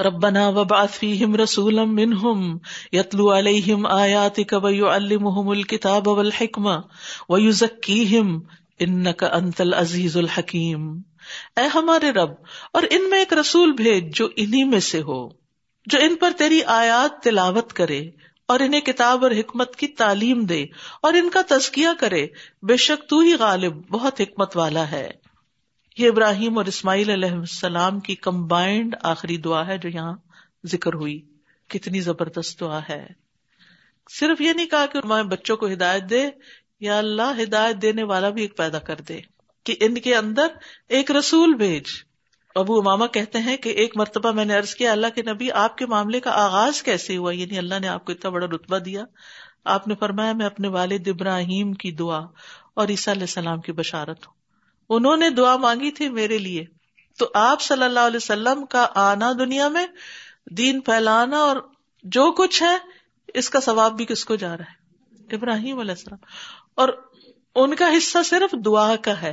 ربنا وبعث فيهم رسولا منهم يتلو عليهم آياتك ويعلمهم الكتاب والحكمة ويزكيهم انك انت العزيز الحكيم اے ہمارے رب، اور ان میں ایک رسول بھیج جو انہی میں سے ہو، جو ان پر تیری آیات تلاوت کرے اور انہیں کتاب اور حکمت کی تعلیم دے اور ان کا تزکیہ کرے، بے شک تو ہی غالب، بہت حکمت والا ہے۔ یہ ابراہیم اور اسماعیل علیہ السلام کی کمبائنڈ آخری دعا ہے جو یہاں ذکر ہوئی۔ کتنی زبردست دعا ہے۔ صرف یہ نہیں کہا کہ میں بچوں کو ہدایت دے یا اللہ ہدایت دینے والا بھی ایک پیدا کر دے کہ ان کے اندر ایک رسول بھیج۔ ابو اماما کہتے ہیں کہ ایک مرتبہ میں نے ارض کیا، اللہ کے نبی، آپ کے معاملے کا آغاز کیسے ہوا؟ یعنی اللہ نے آپ کو اتنا بڑا رتبہ دیا۔ آپ نے فرمایا، میں اپنے والد ابراہیم کی دعا اور عیسیٰ علیہ السلام کی بشارت ہوں۔ انہوں نے دعا مانگی تھی میرے لیے۔ تو آپ صلی اللہ علیہ وسلم کا آنا دنیا میں، دین پھیلانا اور جو کچھ ہے، اس کا ثواب بھی کس کو جا رہا ہے؟ ابراہیم علیہ السلام۔ اور ان کا حصہ صرف دعا کا ہے۔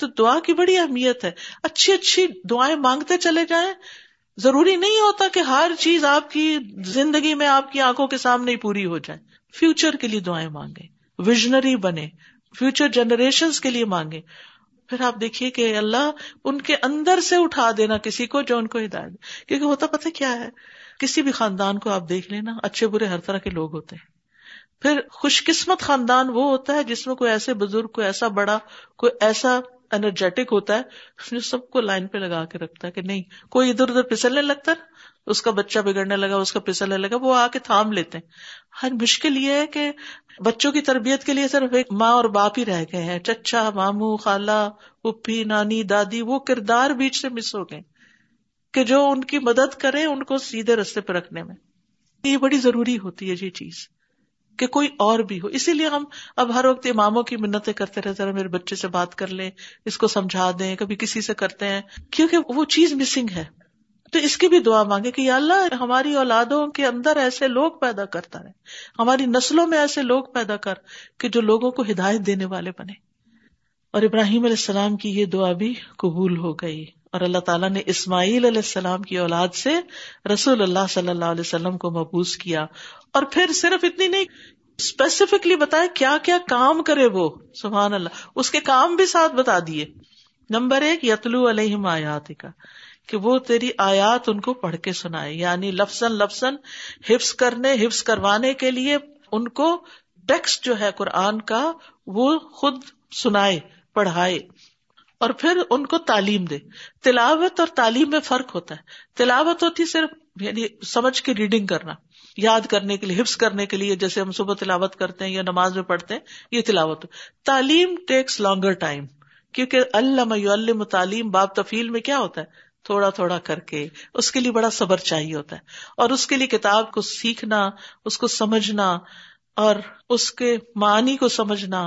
تو دعا کی بڑی اہمیت ہے۔ اچھی اچھی دعائیں مانگتے چلے جائیں۔ ضروری نہیں ہوتا کہ ہر چیز آپ کی زندگی میں آپ کی آنکھوں کے سامنے ہی پوری ہو جائے۔ فیوچر کے لیے دعائیں مانگے ویژنری بنے فیوچر جنریشن کے لیے مانگے پھر آپ دیکھیے کہ اللہ ان کے اندر سے اٹھا دینا کسی کو جو ان کو ہدایت کیونکہ ہوتا پتہ کیا ہے؟ کسی بھی خاندان کو آپ دیکھ لینا، اچھے برے ہر طرح کے لوگ ہوتے ہیں۔ پھر خوش قسمت خاندان وہ ہوتا ہے جس میں کوئی ایسے بزرگ، کوئی ایسا بڑا، کوئی ایسا انرجیٹک ہوتا ہے جو سب کو لائن پہ لگا کے رکھتا ہے کہ نہیں، کوئی ادھر ادھر پھسلنے لگتا ہے۔ اس کا بچہ بگڑنے لگا، اس کا پھسلنے لگا، وہ آ کے تھام لیتے ہیں۔ ہر مشکل یہ ہے کہ بچوں کی تربیت کے لیے صرف ایک ماں اور باپ ہی رہ گئے ہیں۔ چچا مامو خالہ پپھی نانی، دادی، وہ کردار بیچ سے مس ہو گئے کہ جو ان کی مدد کرے ان کو سیدھے رستے پہ رکھنے میں۔ یہ بڑی ضروری ہوتی ہے یہ چیز کہ کوئی اور بھی ہو۔ اسی لیے ہم اب ہر وقت اماموں کی منتیں کرتے رہتے میرے بچے سے بات کر لیں، اس کو سمجھا دیں، کبھی کسی سے کرتے ہیں، کیونکہ وہ چیز مسنگ ہے۔ تو اس کی بھی دعا مانگے کہ یا اللہ ہماری اولادوں کے اندر ایسے لوگ پیدا کرتا رہے۔ ہماری نسلوں میں ایسے لوگ پیدا کر کہ جو لوگوں کو ہدایت دینے والے بنے۔ اور ابراہیم علیہ السلام کی یہ دعا بھی قبول ہو گئی۔ اور اللہ تعالیٰ نے اسماعیل علیہ السلام کی اولاد سے رسول اللہ صلی اللہ علیہ وسلم کو محبوس کیا۔ اور پھر صرف اتنی نہیں اسپیسیفکلی بتایا کیا کیا کام کرے وہ۔ سبحان اللہ، اس کے کام بھی ساتھ بتا دیے۔ نمبر ایک، یتلو علیہ آیات کا کہ وہ تیری آیات ان کو پڑھ کے سنائے یعنی لفظ لفظ حفظ کرنے، حفظ کروانے کے لیے ان کو ٹیکسٹ جو ہے قرآن کا وہ خود سنائے، پڑھائے، اور پھر ان کو تعلیم دے۔ تلاوت اور تعلیم میں فرق ہوتا ہے۔ تلاوت ہوتی صرف یعنی سمجھ کے ریڈنگ کرنا، یاد کرنے کے لیے، حفظ کرنے کے لیے، جیسے ہم صبح تلاوت کرتے ہیں یا نماز میں پڑھتے ہیں، یہ تلاوت۔ تعلیم ٹیکس لانگر ٹائم کیونکہ اللہ تعلیم باب تفیل میں کیا ہوتا ہے؟ تھوڑا تھوڑا کر کے اس کے لیے بڑا صبر چاہیے ہوتا ہے۔ اور اس کے لیے کتاب کو سیکھنا، اس کو سمجھنا اور اس کے معنی کو سمجھنا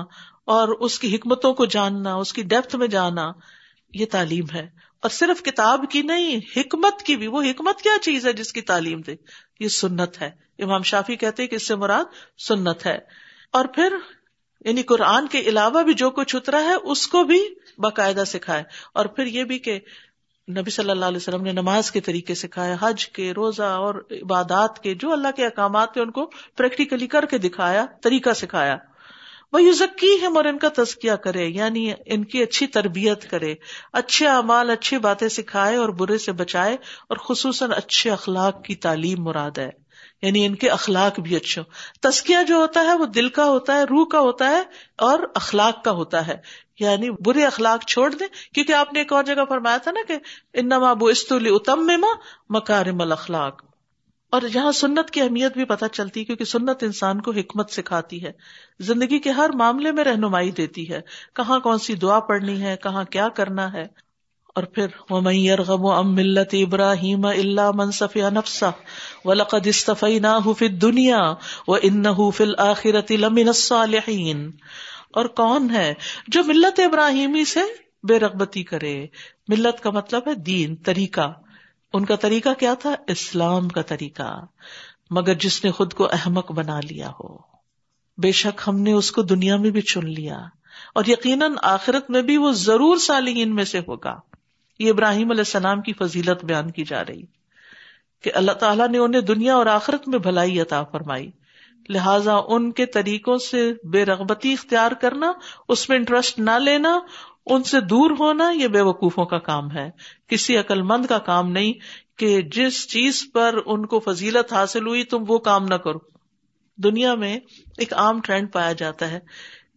اور اس کی حکمتوں کو جاننا، اس کی ڈیپتھ میں جانا، یہ تعلیم ہے۔ اور صرف کتاب کی نہیں، حکمت کی بھی۔ وہ حکمت کیا چیز ہے جس کی تعلیم دے؟ یہ سنت ہے۔ امام شافی کہتے کہ اس سے مراد سنت ہے۔ اور پھر یعنی قرآن کے علاوہ بھی جو کچھ اترا ہے، اس کو بھی باقاعدہ سکھائے۔ اور پھر یہ بھی کہ نبی صلی اللہ علیہ وسلم نے نماز کے طریقے سکھایا حج کے، روزہ اور عبادات کے، جو اللہ کے احکامات تھے ان کو پریکٹیکلی کر کے دکھایا، طریقہ سکھایا۔ وہ یو ذکی ہے اور ان کا تزکیہ کرے یعنی ان کی اچھی تربیت کرے، اچھے اعمال، اچھی باتیں سکھائے اور برے سے بچائے اور خصوصاً اچھے اخلاق کی تعلیم مراد ہے۔ یعنی ان کے اخلاق بھی اچھے تسکیہ جو ہوتا ہے وہ دل کا ہوتا ہے، روح کا ہوتا ہے اور اخلاق کا ہوتا ہے۔ یعنی برے اخلاق چھوڑ دیں۔ کیونکہ آپ نے ایک اور جگہ فرمایا تھا نا کہ انما ابو استلی اتم مکارم الاخلاق اور یہاں سنت کی اہمیت بھی پتہ چلتی کیونکہ سنت انسان کو حکمت سکھاتی ہے۔ زندگی کے ہر معاملے میں رہنمائی دیتی ہے۔ کہاں کون سی دعا پڑھنی ہے، کہاں کیا کرنا ہے۔ اور پھر وہ میئر غم و ام ملت ابراہیم اللہ منصف نفسا و لقد استفی نہ دنیا و ان فل آخرت لمن الصالحین اور کون ہے جو ملت ابراہیمی سے بے رغبتی کرے؟ ملت کا مطلب ہے دین، طریقہ۔ ان کا طریقہ کیا تھا؟ اسلام کا طریقہ۔ مگر جس نے خود کو احمق بنا لیا ہو۔ بے شک ہم نے اس کو دنیا میں بھی چن لیا۔ اور یقیناً آخرت میں بھی وہ ضرور صالحین میں سے ہوگا۔ یہ ابراہیم علیہ السلام کی فضیلت بیان کی جا رہی کہ اللہ تعالیٰ نے انہیں دنیا اور آخرت میں بھلائی عطا فرمائی۔ لہذا ان کے طریقوں سے بے رغبتی اختیار کرنا، اس میں انٹرسٹ نہ لینا، ان سے دور ہونا، یہ بے وقوفوں کا کام ہے۔ کسی عقل مند کا کام نہیں کہ جس چیز پر ان کو فضیلت حاصل ہوئی، تم وہ کام نہ کرو۔ دنیا میں ایک عام ٹرینڈ پایا جاتا ہے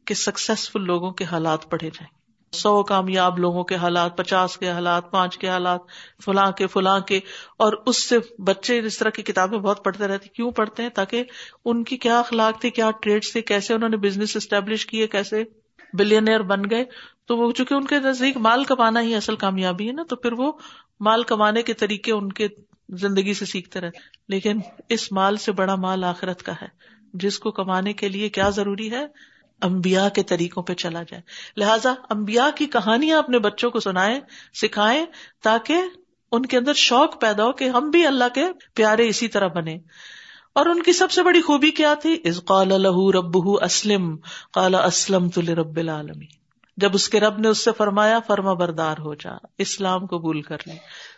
کہ سکسیسفل لوگوں کے حالات پڑھے جائیں۔ سو کامیاب لوگوں کے حالات، پچاس کے حالات، پانچ کے حالات، فلاں کے فلاں کے، اور اس سے بچے اس طرح کی کتابیں بہت پڑھتے رہتے کیوں پڑھتے ہیں؟ تاکہ ان کی کیا اخلاق تھی کیا ٹریڈ تھے، کیسے انہوں نے بزنس اسٹیبلش کیے، کیسے بلینئر بن گئے۔ تو وہ چونکہ ان کے نزدیک مال کمانا ہی اصل کامیابی ہے نا، تو پھر وہ مال کمانے کے طریقے ان کے زندگی سے سیکھتے رہتے لیکن اس مال سے بڑا مال آخرت کا ہے۔ جس کو کمانے کے لیے کیا ضروری ہے؟ امبیا کے طریقوں پہ چلا جائے۔ لہٰذا امبیا کی کہانیاں اپنے بچوں کو سنائے سکھائے تاکہ ان کے اندر شوق پیدا ہو کہ ہم بھی اللہ کے پیارے اسی طرح بنے اور ان کی سب سے بڑی خوبی کیا تھی؟ از قال الح رب اسلم کالا اسلم تل رب العالمی جب اس کے رب نے اس سے فرمایا، فرما بردار ہو جا، اسلام قبول کر لی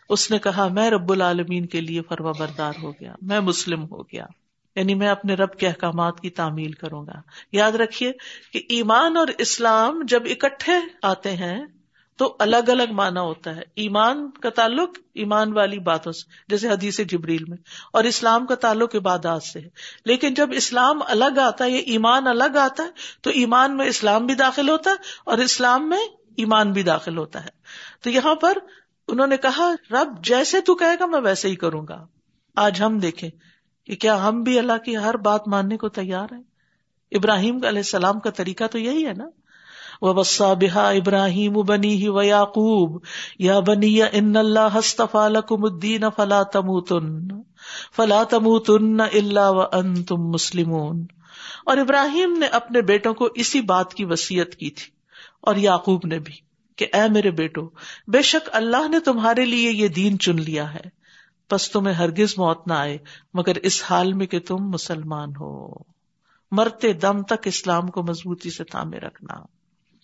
اس نے کہا، میں رب العالمین کے لیے فرما بردار ہو گیا، میں مسلم ہو گیا۔ یعنی میں اپنے رب کے احکامات کی تعمیل کروں گا۔ یاد رکھیے کہ ایمان اور اسلام جب اکٹھے آتے ہیں تو الگ الگ مانا ہوتا ہے۔ ایمان کا تعلق ایمان والی باتوں سے، جیسے حدیث جبریل میں، اور اسلام کا تعلق عبادات سے ہے۔ لیکن جب اسلام الگ آتا ہے یا ایمان الگ آتا ہے، تو ایمان میں اسلام بھی داخل ہوتا ہے اور اسلام میں ایمان بھی داخل ہوتا ہے۔ تو یہاں پر انہوں نے کہا، رب جیسے تو کہے گا، میں ویسے ہی کروں گا۔ آج ہم دیکھیں کہ کیا ہم بھی اللہ کی ہر بات ماننے کو تیار ہیں؟ ابراہیم علیہ السلام کا طریقہ تو یہی ہے نا۔ وہ بسا بحا ابراہیم بنی ہی و یعقوب یا بنی یا ان اللہ ہستفا لکم الدین فلا تموتن فلا تموتن الا وانتم مسلمون۔ اور ابراہیم نے اپنے بیٹوں کو اسی بات کی وسیعت کی تھی، اور یعقوب نے بھی کہ اے میرے بیٹو، بے شک اللہ نے تمہارے لیے یہ دین چن لیا ہے۔ پس تمہیں ہرگز موت نہ آئے، مگر اس حال میں کہ تم مسلمان ہو۔ مرتے دم تک اسلام کو مضبوطی سے تھامے رکھنا،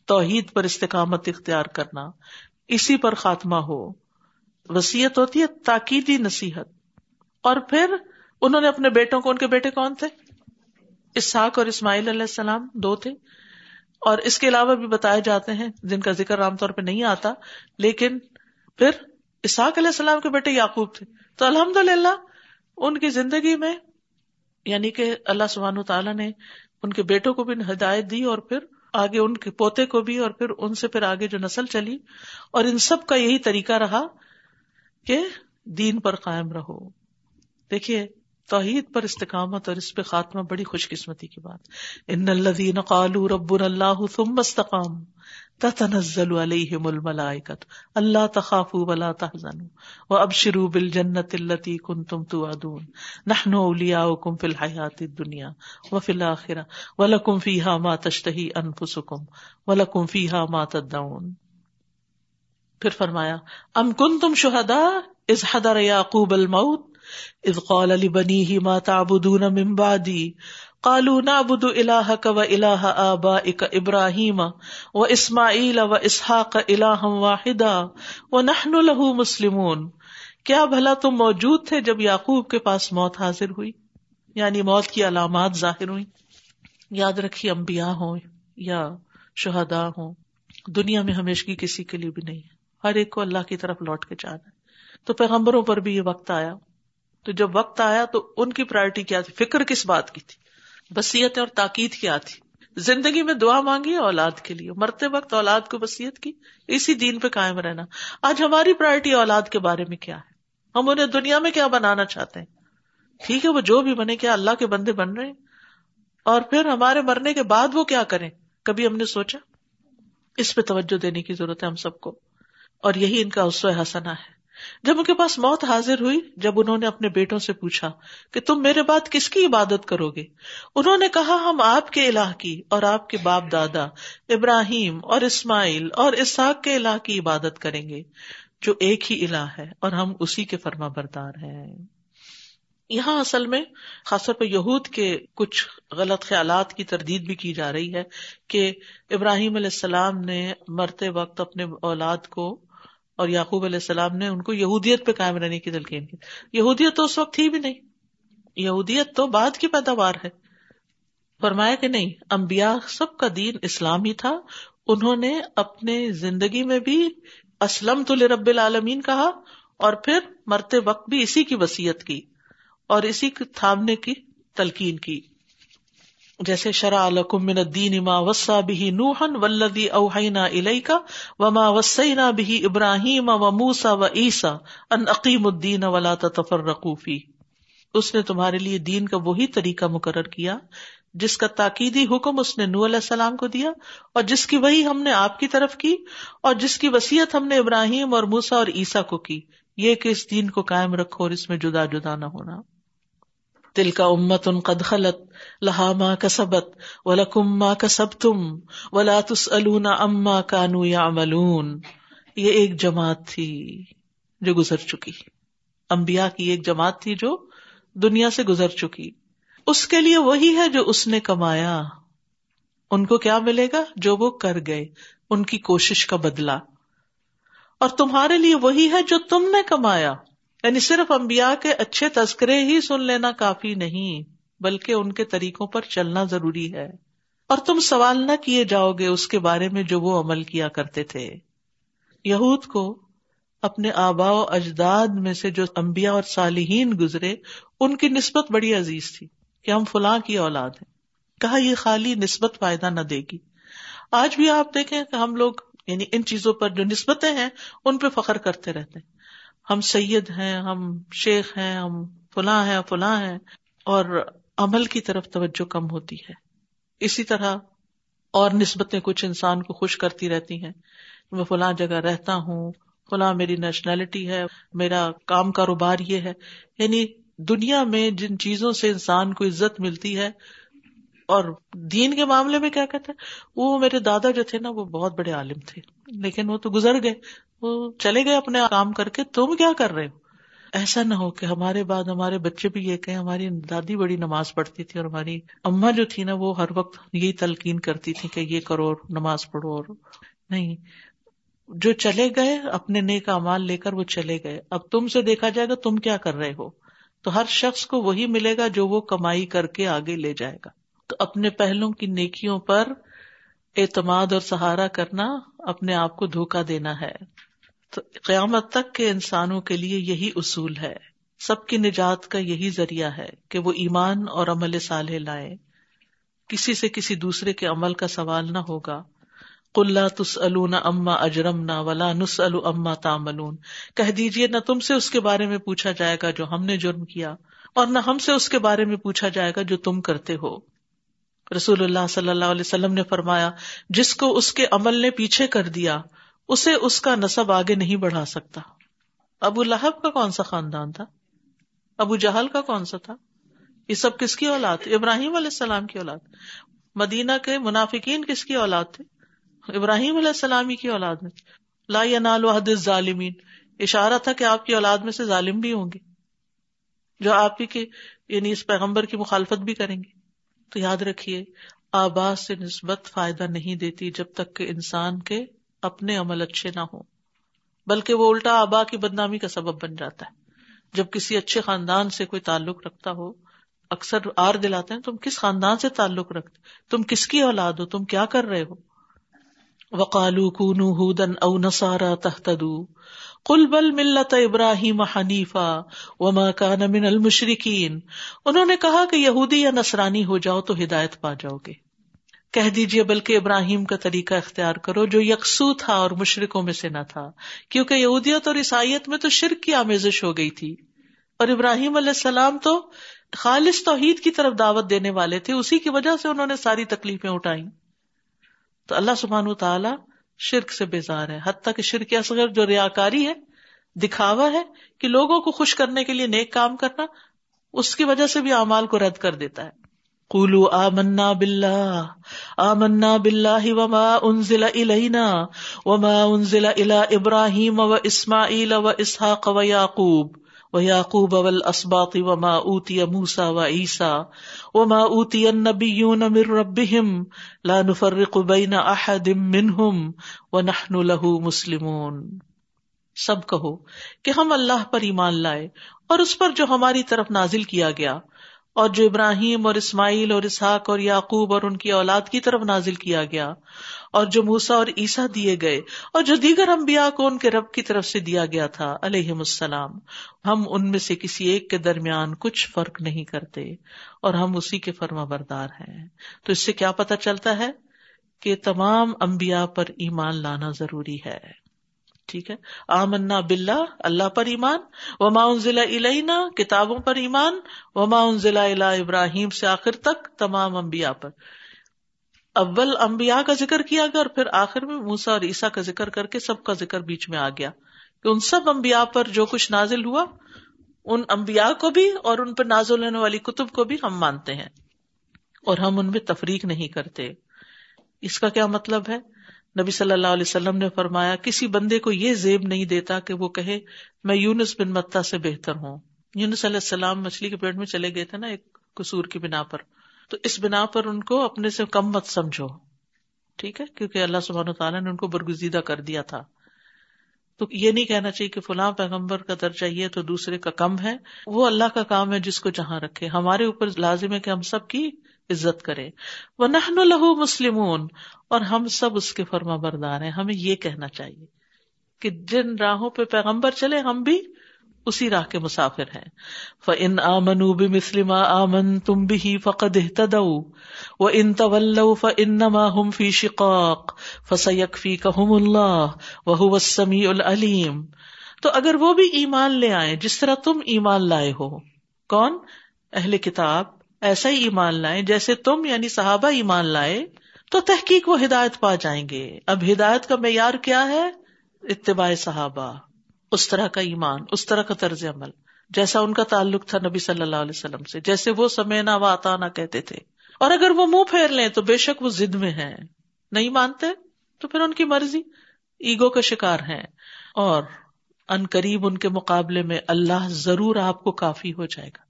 توحید پر استقامت اختیار کرنا، اسی پر خاتمہ ہو۔ وسیعت ہوتی ہے تاکیدی نصیحت۔ اور پھر انہوں نے اپنے بیٹوں کو، ان کے بیٹے کون تھے؟ اسحاق اور اسماعیل علیہ السلام دو تھے۔ اور اس کے علاوہ بھی بتائے جاتے ہیں، جن کا ذکر عام طور پہ نہیں آتا، لیکن پھر اسحاق علیہ السلام کے بیٹے یعقوب تھے۔ تو الحمد للہ ان کی زندگی میں یعنی کہ اللہ سبحان تعالیٰ نے ان کے بیٹوں کو بھی ہدایت دی اور پھر آگے ان کے پوتے کو بھی اور پھر ان سے پھر آگے جو نسل چلی اور ان سب کا یہی طریقہ رہا کہ دین پر قائم رہو۔ دیکھیے توحید پر استقامت اور اس پہ خاتمہ بڑی خوش قسمتی کی بات۔ ان الذين قالوا ربنا الله ثم استقاموا تتنزل عليهم الملائكة الا تخافوا ولا تحزنوا وابشروا بالجنة التي كنتم توعدون۔ نحن اولياؤكم في الحياة الدنيا وفي الآخرة ولكم فيها ما تشتهي انفسكم ولكم فيها ما تدعون۔ پھر فرمایا، ام کنتم شہداء؟ اذ حضر یعقوب الموت اذ قال لبنيه ما تعبدون من بعدي قالوا نعبد الهك واله ابائك ابراهيم واسماعيل واسحاق الها واحدا ونحن له مسلمون. کیا بھلا تم موجود تھے جب یعقوب کے پاس موت حاضر ہوئی؟ یعنی موت کی علامات ظاہر ہوئی یاد رکھیے انبیاء ہوں یا شہداء ہوں؟ دنیا میں ہمیشگی کسی کے لیے بھی نہیں ہے۔ ہر ایک کو اللہ کی طرف لوٹ کے جانا ہے۔ تو پیغمبروں پر بھی یہ وقت آیا۔ تو جب وقت آیا تو ان کی پرائرٹی کیا تھی؟ فکر کس بات کی تھی؟ بصیت اور تاکید کیا تھی؟ زندگی میں دعا مانگی اولاد کے لیے؟ مرتے وقت اولاد کو بصیت کی؟ اسی دین پہ قائم رہنا۔ آج ہماری پرائرٹی اولاد کے بارے میں کیا ہے؟ ہم انہیں دنیا میں کیا بنانا چاہتے ہیں؟ ٹھیک ہے، وہ جو بھی بنے، کیا اللہ کے بندے بن رہے ہیں؟ اور پھر ہمارے مرنے کے بعد وہ کیا کریں؟ کبھی ہم نے سوچا؟ اس پہ توجہ دینے کی ضرورت ہے ہم سب کو۔ اور یہی ان کا اسو حسنا ہے۔ جب ان کے پاس موت حاضر ہوئی، جب انہوں نے اپنے بیٹوں سے پوچھا کہ تم میرے بعد کس کی عبادت کرو گے؟ انہوں نے کہا، ہم آپ کے الہ کی اور آپ کے باپ دادا ابراہیم اور اسماعیل اور اسحاق کے الہ کی عبادت کریں گے، جو ایک ہی الہ ہے اور ہم اسی کے فرما بردار ہیں۔ یہاں اصل میں، خاص طور پہ یہود کے کچھ غلط خیالات کی تردید بھی کی جا رہی ہے کہ ابراہیم علیہ السلام نے مرتے وقت اپنے اولاد کو اور یعقوب علیہ السلام نے ان کو یہودیت پہ قائم رہنے کی تلقین کی۔ یہودیت تو اس وقت تھی بھی نہیں۔ یہودیت تو بعد کی پیداوار ہے۔ فرمایا کہ نہیں امبیا سب کا دین اسلام ہی تھا۔ انہوں نے اپنے زندگی میں بھی اسلم تو رب العالمین کہا اور پھر مرتے وقت بھی اسی کی وسیعت کی اور اسی تھامنے کی تلقین کی۔ جیسے شرع من الدین ما وسا بھی نوحن ولدی اوہینا الیکا وما وسینا بھی ابراہیم و موسا و عیسا ان عقیم الدین ولا تفرقوا فی اس نے تمہارے لیے دین کا وہی طریقہ مقرر کیا جس کا تاکیدی حکم اس نے نو علیہ السلام کو دیا اور جس کی وہی ہم نے آپ کی طرف کی اور جس کی وسیعت ہم نے ابراہیم اور موسا اور عیسا کو کی۔ یہ کہ اس دین کو قائم رکھو اور اس میں جدا جدا نہ ہونا۔ دل کا امت ان قد خلط لہا ماں کا سبت و لکم ماں کا سب تم و لاتس اما کانو یا ملون یہ ایک جماعت تھی جو گزر چکی۔ امبیا کی ایک جماعت تھی جو دنیا سے گزر چکی۔ اس کے لیے وہی ہے جو اس نے کمایا۔ ان کو کیا ملے گا؟ جو وہ کر گئے، ان کی کوشش کا بدلا اور تمہارے لیے وہی ہے جو تم نے کمایا۔ یعنی صرف امبیا کے اچھے تذکرے ہی سن لینا کافی نہیں، بلکہ ان کے طریقوں پر چلنا ضروری ہے۔ اور تم سوال نہ کیے جاؤ گے اس کے بارے میں جو وہ عمل کیا کرتے تھے۔ یہود کو اپنے آبا و اجداد میں سے جو امبیا اور صالحین گزرے، ان کی نسبت بڑی عزیز تھی کہ ہم فلاں کی اولاد ہیں۔ کہا، یہ خالی نسبت فائدہ نہ دے گی۔ آج بھی آپ دیکھیں کہ ہم لوگ یعنی ان چیزوں پر جو نسبتیں ہیں، ان پہ فخر کرتے رہتے ہیں۔ ہم سید ہیں، ہم شیخ ہیں، ہم فلاں ہیں فلاں ہیں، اور عمل کی طرف توجہ کم ہوتی ہے۔ اسی طرح اور نسبتیں کچھ انسان کو خوش کرتی رہتی ہیں۔ میں فلاں جگہ رہتا ہوں، فلاں میری نیشنلٹی ہے، میرا کام کاروبار یہ ہے۔ یعنی دنیا میں جن چیزوں سے انسان کو عزت ملتی ہے اور دین کے معاملے میں کیا کہتے ہیں؟ وہ میرے دادا جو تھے نا، وہ بہت بڑے عالم تھے۔ لیکن وہ تو گزر گئے۔ وہ چلے گئے اپنے کام کر کے۔ تم کیا کر رہے ہو؟ ایسا نہ ہو کہ ہمارے بعد ہمارے بچے بھی یہ کہ ہماری دادی بڑی نماز پڑھتی تھی اور ہماری اما جو تھی نا، وہ ہر وقت یہی تلقین کرتی تھی کہ یہ کرو اور نماز پڑھو اور نہیں۔ جو چلے گئے، اپنے نیک امال لے کر وہ چلے گئے۔ اب تم سے دیکھا جائے گا تم کیا کر رہے ہو۔ تو ہر شخص کو وہی ملے گا جو وہ کمائی کر کے آگے لے جائے گا۔ تو اپنے پہلوں کی نیکیوں پر اعتماد اور سہارا کرنا اپنے آپ کو دھوکا دینا ہے۔ تو قیامت تک کے انسانوں کے لیے یہی اصول ہے۔ سب کی نجات کا یہی ذریعہ ہے کہ وہ ایمان اور عمل صالح لائے کسی سے کسی دوسرے کے عمل کا سوال نہ ہوگا۔ کل تس اما اجرم نہ ولا نس اما تاملون کہہ دیجیے نہ تم سے اس کے بارے میں پوچھا جائے گا جو ہم نے جرم کیا، اور نہ ہم سے اس کے بارے میں پوچھا جائے گا جو تم کرتے ہو۔ رسول اللہ صلی اللہ علیہ وسلم نے فرمایا، جس کو اس کے عمل نے پیچھے کر دیا، اسے اس کا نصب آگے نہیں بڑھا سکتا۔ ابو لہب کا کون سا خاندان تھا؟ ابو جہل کا کون سا تھا؟ یہ سب کس کی اولاد؟ ابراہیم علیہ السلام کی اولاد۔ مدینہ کے منافقین کس کی اولاد تھے؟ ابراہیم علیہ السلامی کی اولاد میں لا نال وحد ظالمین اشارہ تھا کہ آپ کی اولاد میں سے ظالم بھی ہوں گے۔ جو آپ ہی کے یعنی اس پیغمبر کی مخالفت بھی کریں گے۔ تو یاد رکھیے آباد سے نسبت فائدہ نہیں دیتی جب تک کہ انسان کے اپنے عمل اچھے نہ ہوں۔ بلکہ وہ الٹا آبا کی بدنامی کا سبب بن جاتا ہے۔ جب کسی اچھے خاندان سے کوئی تعلق رکھتا ہو، اکثر آر دلاتے ہیں، تم کس خاندان سے تعلق رکھتے؟ تم کس کی اولاد ہو؟ تم کیا کر رہے ہو؟ وقالو کونو ہودن او نسارا تہتدو۔ قل بل ملت ابراہیم حنیفا وما کان من المشرکین۔ انہوں نے کہا کہ یہودی یا نصرانی ہو جاؤ تو ہدایت پا جاؤ گے۔ کہہ دیجیے بلکہ ابراہیم کا طریقہ اختیار کرو جو یکسو تھا اور مشرقوں میں سے نہ تھا، کیونکہ یہودیت اور عیسائیت میں تو شرک کی آمیزش ہو گئی تھی۔ اور ابراہیم علیہ السلام تو خالص توحید کی طرف دعوت دینے والے تھے، اسی کی وجہ سے انہوں نے ساری تکلیفیں اٹھائی تو اللہ سبحان تعالیٰ شرک سے بیزار ہے۔ حتیٰ کہ شرک اصغر جو ریا کاری ہے، دکھاوا ہے کہ لوگوں کو خوش کرنے کے لیے نیک کام کرنا اس کی وجہ سے بھی اعمال کو رد کر دیتا ہے۔ کولو آ منا بلّہ آ منا بلّہ وما انزل الینا، وما انزل الا ابراہیم و اسماعیل و اسحاق و یعقوب۔ و یعقوب اول اسباط و ما اوتی موسا و عیسا و ما اوتی النبیون من ربهم لا نفرق بین احد منهم و نحن له مسلمون۔ سب کہو کہ ہم اللہ پر ایمان لائے اور اس پر جو ہماری طرف نازل کیا گیا اور جو ابراہیم اور اسماعیل اور اسحاق اور یعقوب اور ان کی اولاد کی طرف نازل کیا گیا اور جو موسا اور عیسا دیے گئے اور جو دیگر انبیاء کو ان کے رب کی طرف سے دیا گیا تھا علیہ السلام۔ ہم ان میں سے کسی ایک کے درمیان کچھ فرق نہیں کرتے اور ہم اسی کے فرما بردار ہیں۔ تو اس سے کیا پتا چلتا ہے کہ تمام انبیاء پر ایمان لانا ضروری ہے۔ ٹھیک ہے؟ آمنا بلّہ اللہ پر ایمان۔ وما ضلع علینا کتابوں پر ایمان۔ وما ضلع ابراہیم سے آخر تک تمام امبیا پر۔ اول امبیا کا ذکر کیا گیا اور پھر آخر میں موسا اور عیسا کا ذکر کر کے سب کا ذکر بیچ میں آ گیا کہ ان سب امبیا پر جو کچھ نازل ہوا، ان امبیا کو بھی اور ان پر نازل ہونے والی کتب کو بھی ہم مانتے ہیں اور ہم ان میں تفریق نہیں کرتے۔ اس کا کیا مطلب ہے؟ نبی صلی اللہ علیہ وسلم نے فرمایا، کسی بندے کو یہ زیب نہیں دیتا کہ وہ کہے، میں یونس بن متا سے بہتر ہوں۔ یونس علیہ السلام مچھلی کے پیٹ میں چلے گئے تھے نا ایک قصور کی بنا پر۔ تو اس بنا پر ان کو اپنے سے کم مت سمجھو۔ ٹھیک ہے؟ کیونکہ اللہ سبحانہ تعالیٰ نے ان کو برگزیدہ کر دیا تھا۔ تو یہ نہیں کہنا چاہیے کہ فلاں پیغمبر کا درجہ یہ تو دوسرے کا کم ہے۔ وہ اللہ کا کام ہے جس کو جہاں رکھے۔ ہمارے اوپر لازم ہے کہ ہم سب کی عزت کرے۔ وہ لہو مسلم اور ہم سب اس کے فرما بردار ہیں۔ ہمیں یہ کہنا چاہیے کہ جن راہوں پہ پیغمبر چلے، ہم بھی اسی راہ کے مسافر ہیں۔ ف ان آمن بھی مسلم آمن تم بھی فقد و ان طول ف ہم فی شقاق فسیق فی کہم اللہ وہ العلیم تو اگر وہ بھی ایمان لے آئے جس طرح تم ایمان لائے ہو، کون؟ اہل کتاب۔ ایسا ہی ایمان لائے جیسے تم یعنی صحابہ ایمان لائے، تو تحقیق وہ ہدایت پا جائیں گے۔ اب ہدایت کا معیار کیا ہے؟ اتباع صحابہ۔ اس طرح کا ایمان، اس طرح کا طرز عمل، جیسا ان کا تعلق تھا نبی صلی اللہ علیہ وسلم سے، جیسے وہ سمینا و آتانا کہتے تھے۔ اور اگر وہ منہ پھیر لیں تو بے شک وہ ضد میں ہیں۔ نہیں مانتے؟ تو پھر ان کی مرضی؟ ایگو کا شکار ہیں۔ اور ان قریب ان کے مقابلے میں اللہ ضرور آپ کو کافی ہو جائے گا۔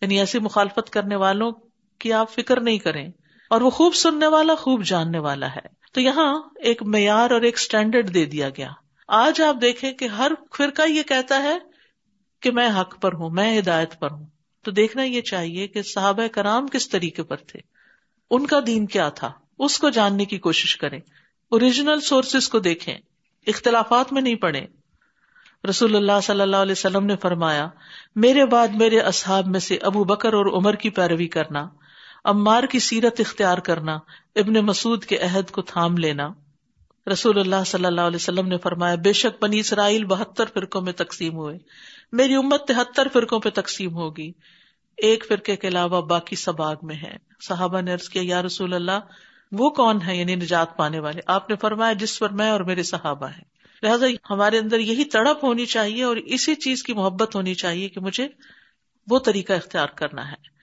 یعنی ایسی مخالفت کرنے والوں کی آپ فکر نہیں کریں۔ اور وہ خوب سننے والا، خوب جاننے والا ہے۔ تو یہاں ایک معیار اور ایک اسٹینڈرڈ دے دیا گیا۔ آج آپ دیکھیں کہ ہر فرقہ یہ کہتا ہے کہ میں حق پر ہوں، میں ہدایت پر ہوں۔ تو دیکھنا یہ چاہیے کہ صحابہ کرام کس طریقے پر تھے۔ ان کا دین کیا تھا؟ اس کو جاننے کی کوشش کریں۔ اوریجنل سورسز کو دیکھیں۔ اختلافات میں نہیں پڑے رسول اللہ صلی اللہ علیہ وسلم نے فرمایا، میرے بعد میرے اصحاب میں سے ابو بکر اور عمر کی پیروی کرنا امار کی سیرت اختیار کرنا، ابن مسعود کے عہد کو تھام لینا۔ رسول اللہ صلی اللہ علیہ وسلم نے فرمایا، بے شک بنی اسرائیل بہتر فرقوں میں تقسیم ہوئے۔ میری امت تہتر فرقوں پہ تقسیم ہوگی۔ ایک فرقے کے علاوہ باقی سب آگ میں ہے صحابہ نے عرض کیا، یا رسول اللہ، وہ کون ہے یعنی نجات پانے والے؟ آپ نے فرمایا، جس پر میں اور میرے صحابہ ہیں۔ لہٰذا ہمارے اندر یہی تڑپ ہونی چاہیے اور اسی چیز کی محبت ہونی چاہیے کہ مجھے وہ طریقہ اختیار کرنا ہے۔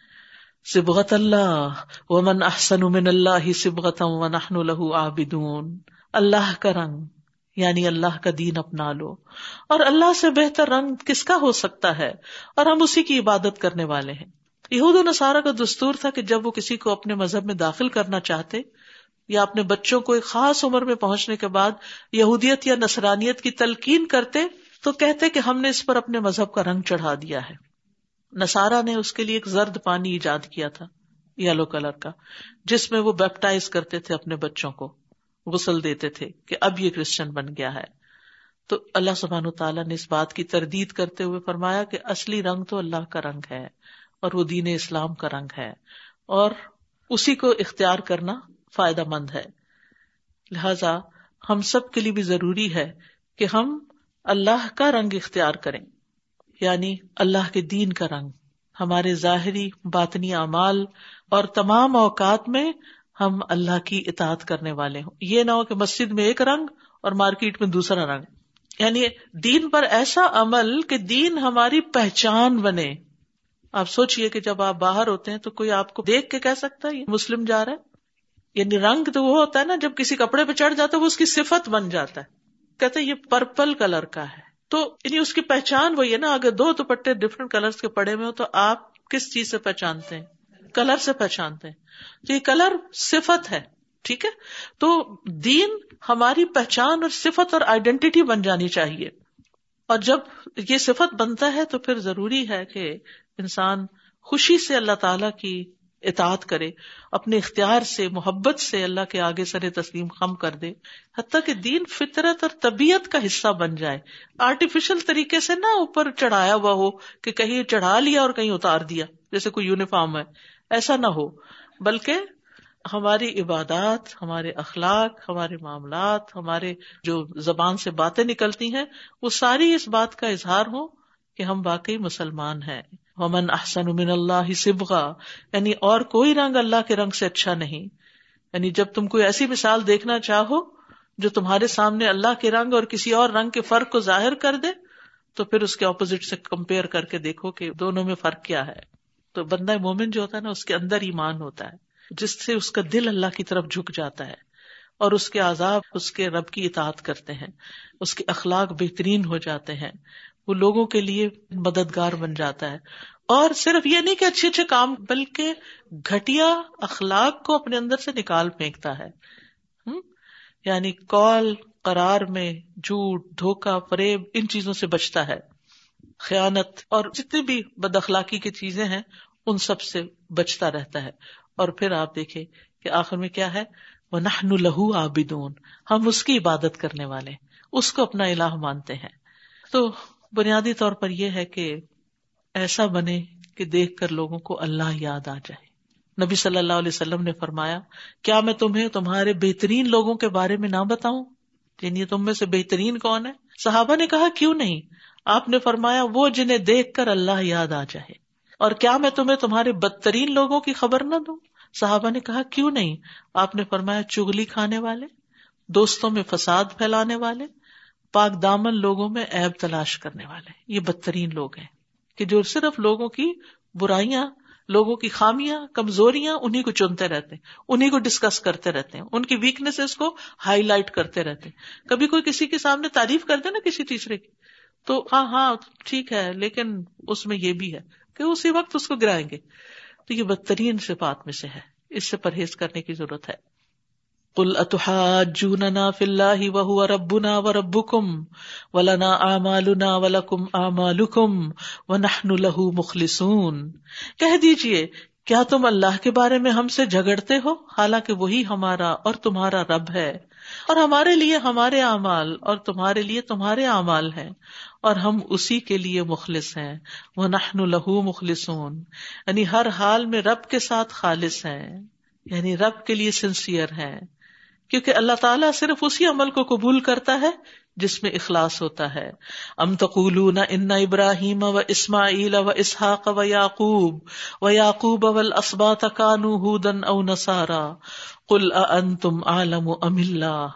سبغت اللہ و من احسن من اللہ سبغت و نحن له عابدون۔ اللہ کا رنگ یعنی اللہ کا دین اپنا لو۔ اور اللہ سے بہتر رنگ کس کا ہو سکتا ہے؟ اور ہم اسی کی عبادت کرنے والے ہیں۔ یہود و نصارہ کا دستور تھا کہ جب وہ کسی کو اپنے مذہب میں داخل کرنا چاہتے، یا اپنے بچوں کو ایک خاص عمر میں پہنچنے کے بعد یہودیت یا نسرانیت کی تلقین کرتے، تو کہتے کہ ہم نے اس پر اپنے مذہب کا رنگ چڑھا دیا ہے۔ نسارا نے اس کے لیے ایک زرد پانی ایجاد کیا تھا، یلو کلر کا، جس میں وہ بیپٹائز کرتے تھے اپنے بچوں کو۔ غسل دیتے تھے کہ اب یہ کرسچن بن گیا ہے۔ تو اللہ سبحان تعالیٰ نے اس بات کی تردید کرتے ہوئے فرمایا کہ اصلی رنگ تو اللہ کا رنگ ہے اور وہ دین اسلام کا رنگ ہے اور اسی کو اختیار کرنا فائدہ مند ہے۔ لہذا ہم سب کے لیے بھی ضروری ہے کہ ہم اللہ کا رنگ اختیار کریں۔ یعنی اللہ کے دین کا رنگ، ہمارے ظاہری باطنی اعمال اور تمام اوقات میں ہم اللہ کی اطاعت کرنے والے ہوں۔ یہ نہ ہو کہ مسجد میں ایک رنگ اور مارکیٹ میں دوسرا رنگ۔ یعنی دین پر ایسا عمل کہ دین ہماری پہچان بنے۔ آپ سوچئے کہ جب آپ باہر ہوتے ہیں تو کوئی آپ کو دیکھ کے کہہ سکتا ہے یہ مسلم جا رہا ہے؟ یعنی رنگ تو وہ ہوتا ہے نا، جب کسی کپڑے پہ چڑھ جاتا ہے وہ اس کی صفت بن جاتا ہے۔ کہتے یہ پرپل کلر کا ہے۔ تو یعنی اس کی پہچان وہی ہے نا، اگر دو دوپٹے ڈفرنٹ کلر کے پڑے میں ہو تو آپ کس چیز سے پہچانتے ہیں؟ کلر سے پہچانتے ہیں۔ تو یہ کلر صفت ہے، ٹھیک ہے؟ تو دین ہماری پہچان اور صفت اور آئیڈینٹی بن جانی چاہیے۔ اور جب یہ صفت بنتا ہے تو پھر ضروری ہے کہ انسان خوشی سے اللہ تعالی کی اطاعت کرے، اپنے اختیار سے، محبت سے اللہ کے آگے سر تسلیم خم کر دے، حتیٰ کہ دین فطرت اور طبیعت کا حصہ بن جائے۔ آرٹیفیشل طریقے سے نہ اوپر چڑھایا ہوا ہو کہ کہیں چڑھا لیا اور کہیں اتار دیا، جیسے کوئی یونیفارم ہے۔ ایسا نہ ہو، بلکہ ہماری عبادات، ہمارے اخلاق، ہمارے معاملات، ہمارے جو زبان سے باتیں نکلتی ہیں، وہ ساری اس بات کا اظہار ہو کہ ہم واقعی مسلمان ہیں۔ ومن احسن من اللہ سبغا یعنی اور کوئی رنگ اللہ کے رنگ سے اچھا نہیں۔ یعنی جب تم کوئی ایسی مثال دیکھنا چاہو جو تمہارے سامنے اللہ کے رنگ اور کسی اور رنگ کے فرق کو ظاہر کر دے، تو پھر اس کے اپوزٹ سے کمپیئر کر کے دیکھو کہ دونوں میں فرق کیا ہے۔ تو بندہ مومن جو ہوتا ہے نا، اس کے اندر ایمان ہوتا ہے، جس سے اس کا دل اللہ کی طرف جھک جاتا ہے اور اس کے عذاب اس کے رب کی اطاعت کرتے ہیں، اس کے اخلاق بہترین ہو جاتے ہیں، وہ لوگوں کے لیے مددگار بن جاتا ہے۔ اور صرف یہ نہیں کہ اچھے اچھے کام، بلکہ گٹیا اخلاق کو اپنے اندر سے نکال پھینکتا ہے۔ یعنی کال، قرار میں جھوٹ دھوکا فریب، ان چیزوں سے بچتا ہے۔ خیانت اور جتنی بھی بد اخلاقی کی چیزیں ہیں ان سب سے بچتا رہتا ہے۔ اور پھر آپ دیکھیں کہ آخر میں کیا ہے؟ وہ نہن لہو آبدون ہم اس کی عبادت کرنے والے اس کو اپنا الہ مانتے ہیں۔ تو بنیادی طور پر یہ ہے کہ ایسا بنے کہ دیکھ کر لوگوں کو اللہ یاد آ جائے۔ نبی صلی اللہ علیہ وسلم نے فرمایا، کیا میں تمہیں تمہارے بہترین لوگوں کے بارے میں نہ بتاؤں؟ یعنی تم میں سے بہترین کون ہے؟ صحابہ نے کہا، کیوں نہیں؟ آپ نے فرمایا، وہ جنہیں دیکھ کر اللہ یاد آ جائے۔ اور کیا میں تمہیں تمہارے بدترین لوگوں کی خبر نہ دوں؟ صحابہ نے کہا، کیوں نہیں؟ آپ نے فرمایا، چگلی کھانے والے، دوستوں میں فساد پھیلانے والے، پاک دامن لوگوں میں ایب تلاش کرنے والے۔ یہ بدترین لوگ ہیں کہ جو صرف لوگوں کی برائیاں، لوگوں کی خامیاں، کمزوریاں انہیں کو چنتے رہتے ہیں انہیں کو ڈسکس کرتے رہتے ہیں، ان کی ویکنیس کو ہائی لائٹ کرتے رہتے ہیں۔ کبھی کوئی کسی کے سامنے تعریف کرتے نا کسی تیسرے کی، تو ہاں ہاں ٹھیک ہے، لیکن اس میں یہ بھی ہے۔ کہ اسی وقت اس کو گرائیں گے۔ تو یہ بدترین صفات میں سے ہے۔ اس سے پرہیز کرنے کی ضرورت ہے۔ کل اتحاجوننا فی اللہ وهو ربنا وربکم ولنا اعمالنا ولکم اعمالکم ونحن له مخلصون۔ کہہ دیجیے، کیا تم اللہ کے بارے میں ہم سے جھگڑتے ہو؟ حالانکہ وہی ہمارا اور تمہارا رب ہے۔ اور ہمارے لیے ہمارے اعمال اور تمہارے لیے تمہارے اعمال ہیں۔ اور ہم اسی کے لیے مخلص ہیں۔ وہ نحن لہو مخلصون۔ یعنی ہر حال میں رب کے ساتھ خالص ہیں۔ یعنی رب کے لیے سنسیئر ہیں۔ کیونکہ اللہ تعالیٰ صرف اسی عمل کو قبول کرتا ہے جس میں اخلاص ہوتا ہے۔ ام تقول ان ابراہیم و اسماعیل و اسحاق و یعقوب و یعقوب اسبات کانو ہودن او نسارا کل ان تم عالم ام اللہ؟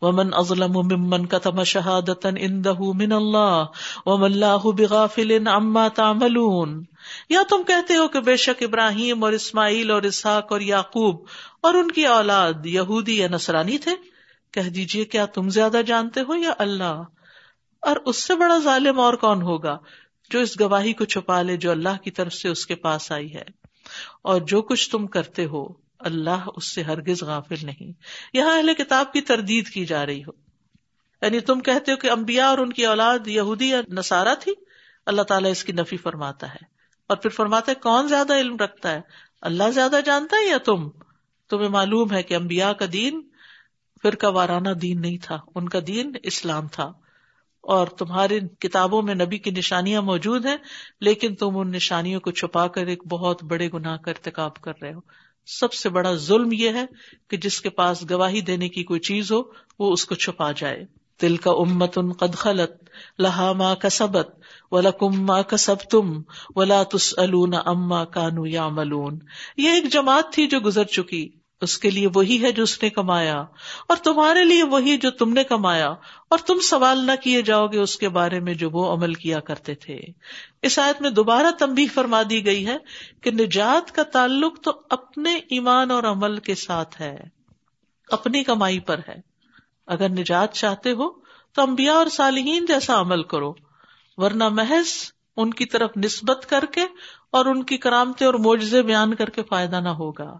ومن ازلم ممن کتم شہادت اندہ من اللہ؟ ومن اللہ بغافل عما تعملون۔ یا تم کہتے ہو کہ بے شک ابراہیم اور اسماعیل اور اسحاق اور یعقوب اور ان کی اولاد یہودی یا نسرانی تھے؟ کہہ دیجیے کیا تم زیادہ جانتے ہو یا اللہ؟ اور اس سے بڑا ظالم اور کون ہوگا جو اس گواہی کو چھپا لے جو اللہ کی طرف سے اس کے پاس آئی ہے؟ اور جو کچھ تم کرتے ہو، اللہ اس سے ہرگز غافل نہیں۔ یہاں اہل کتاب کی تردید کی جا رہی ہو۔ یعنی تم کہتے ہو کہ امبیا اور ان کی اولاد یہودی یا نسارا تھی؟ اللہ تعالیٰ اس کی نفی فرماتا ہے۔ اور پھر فرماتا ہے، کون زیادہ علم رکھتا ہے؟ اللہ زیادہ جانتا ہے یا تم؟ تمہیں معلوم ہے کہ امبیا کا دین پھر کا وارانہ دین نہیں تھا۔ ان کا دین اسلام تھا۔ اور تمہاری کتابوں میں نبی کی نشانیاں موجود ہیں، لیکن تم ان نشانیوں کو چھپا کر ایک بہت بڑے گناہ کا ارتکاب کر رہے ہو۔ سب سے بڑا ظلم یہ ہے کہ جس کے پاس گواہی دینے کی کوئی چیز ہو، وہ اس کو چھپا جائے۔ دل کا امت ان قد خلط لہا ماں کا سبت و لکم ماں کا سب تم ولا تس اما کانو یا ملون یہ ایک جماعت تھی جو گزر چکی۔ اس کے لیے وہی ہے جو اس نے کمایا اور تمہارے لیے وہی جو تم نے کمایا اور تم سوال نہ کیے جاؤ گے اس کے بارے میں جو وہ عمل کیا کرتے تھے۔ اس آیت میں دوبارہ تمبی فرما دی گئی ہے کہ نجات کا تعلق تو اپنے ایمان اور عمل کے ساتھ ہے، اپنی کمائی پر ہے۔ اگر نجات چاہتے ہو تو امبیا اور صالحین جیسا عمل کرو، ورنہ محض ان کی طرف نسبت کر کے اور ان کی کرامتے اور معجزے بیان کر کے فائدہ نہ ہوگا۔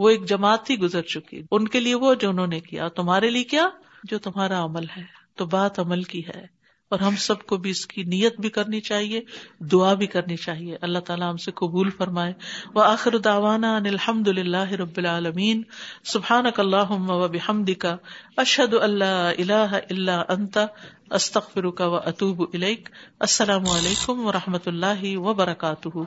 وہ ایک جماعت ہی گزر چکی۔ ان کے لیے وہ جو انہوں نے کیا۔ تمہارے لیے کیا؟ جو تمہارا عمل ہے۔ تو بات عمل کی ہے۔ اور ہم سب کو بھی اس کی نیت بھی کرنی چاہیے، دعا بھی کرنی چاہیے۔ اللہ تعالیٰ ہم سے قبول فرمائے۔ وہ آخر داوانا الحمد للہ رب العالمین۔ سبحان اللہ و بحمد کا اشد اللہ اللہ اللہ انتا استخر کا و اطوب السلام علیکم و رحمۃ اللہ وبرکاتہ۔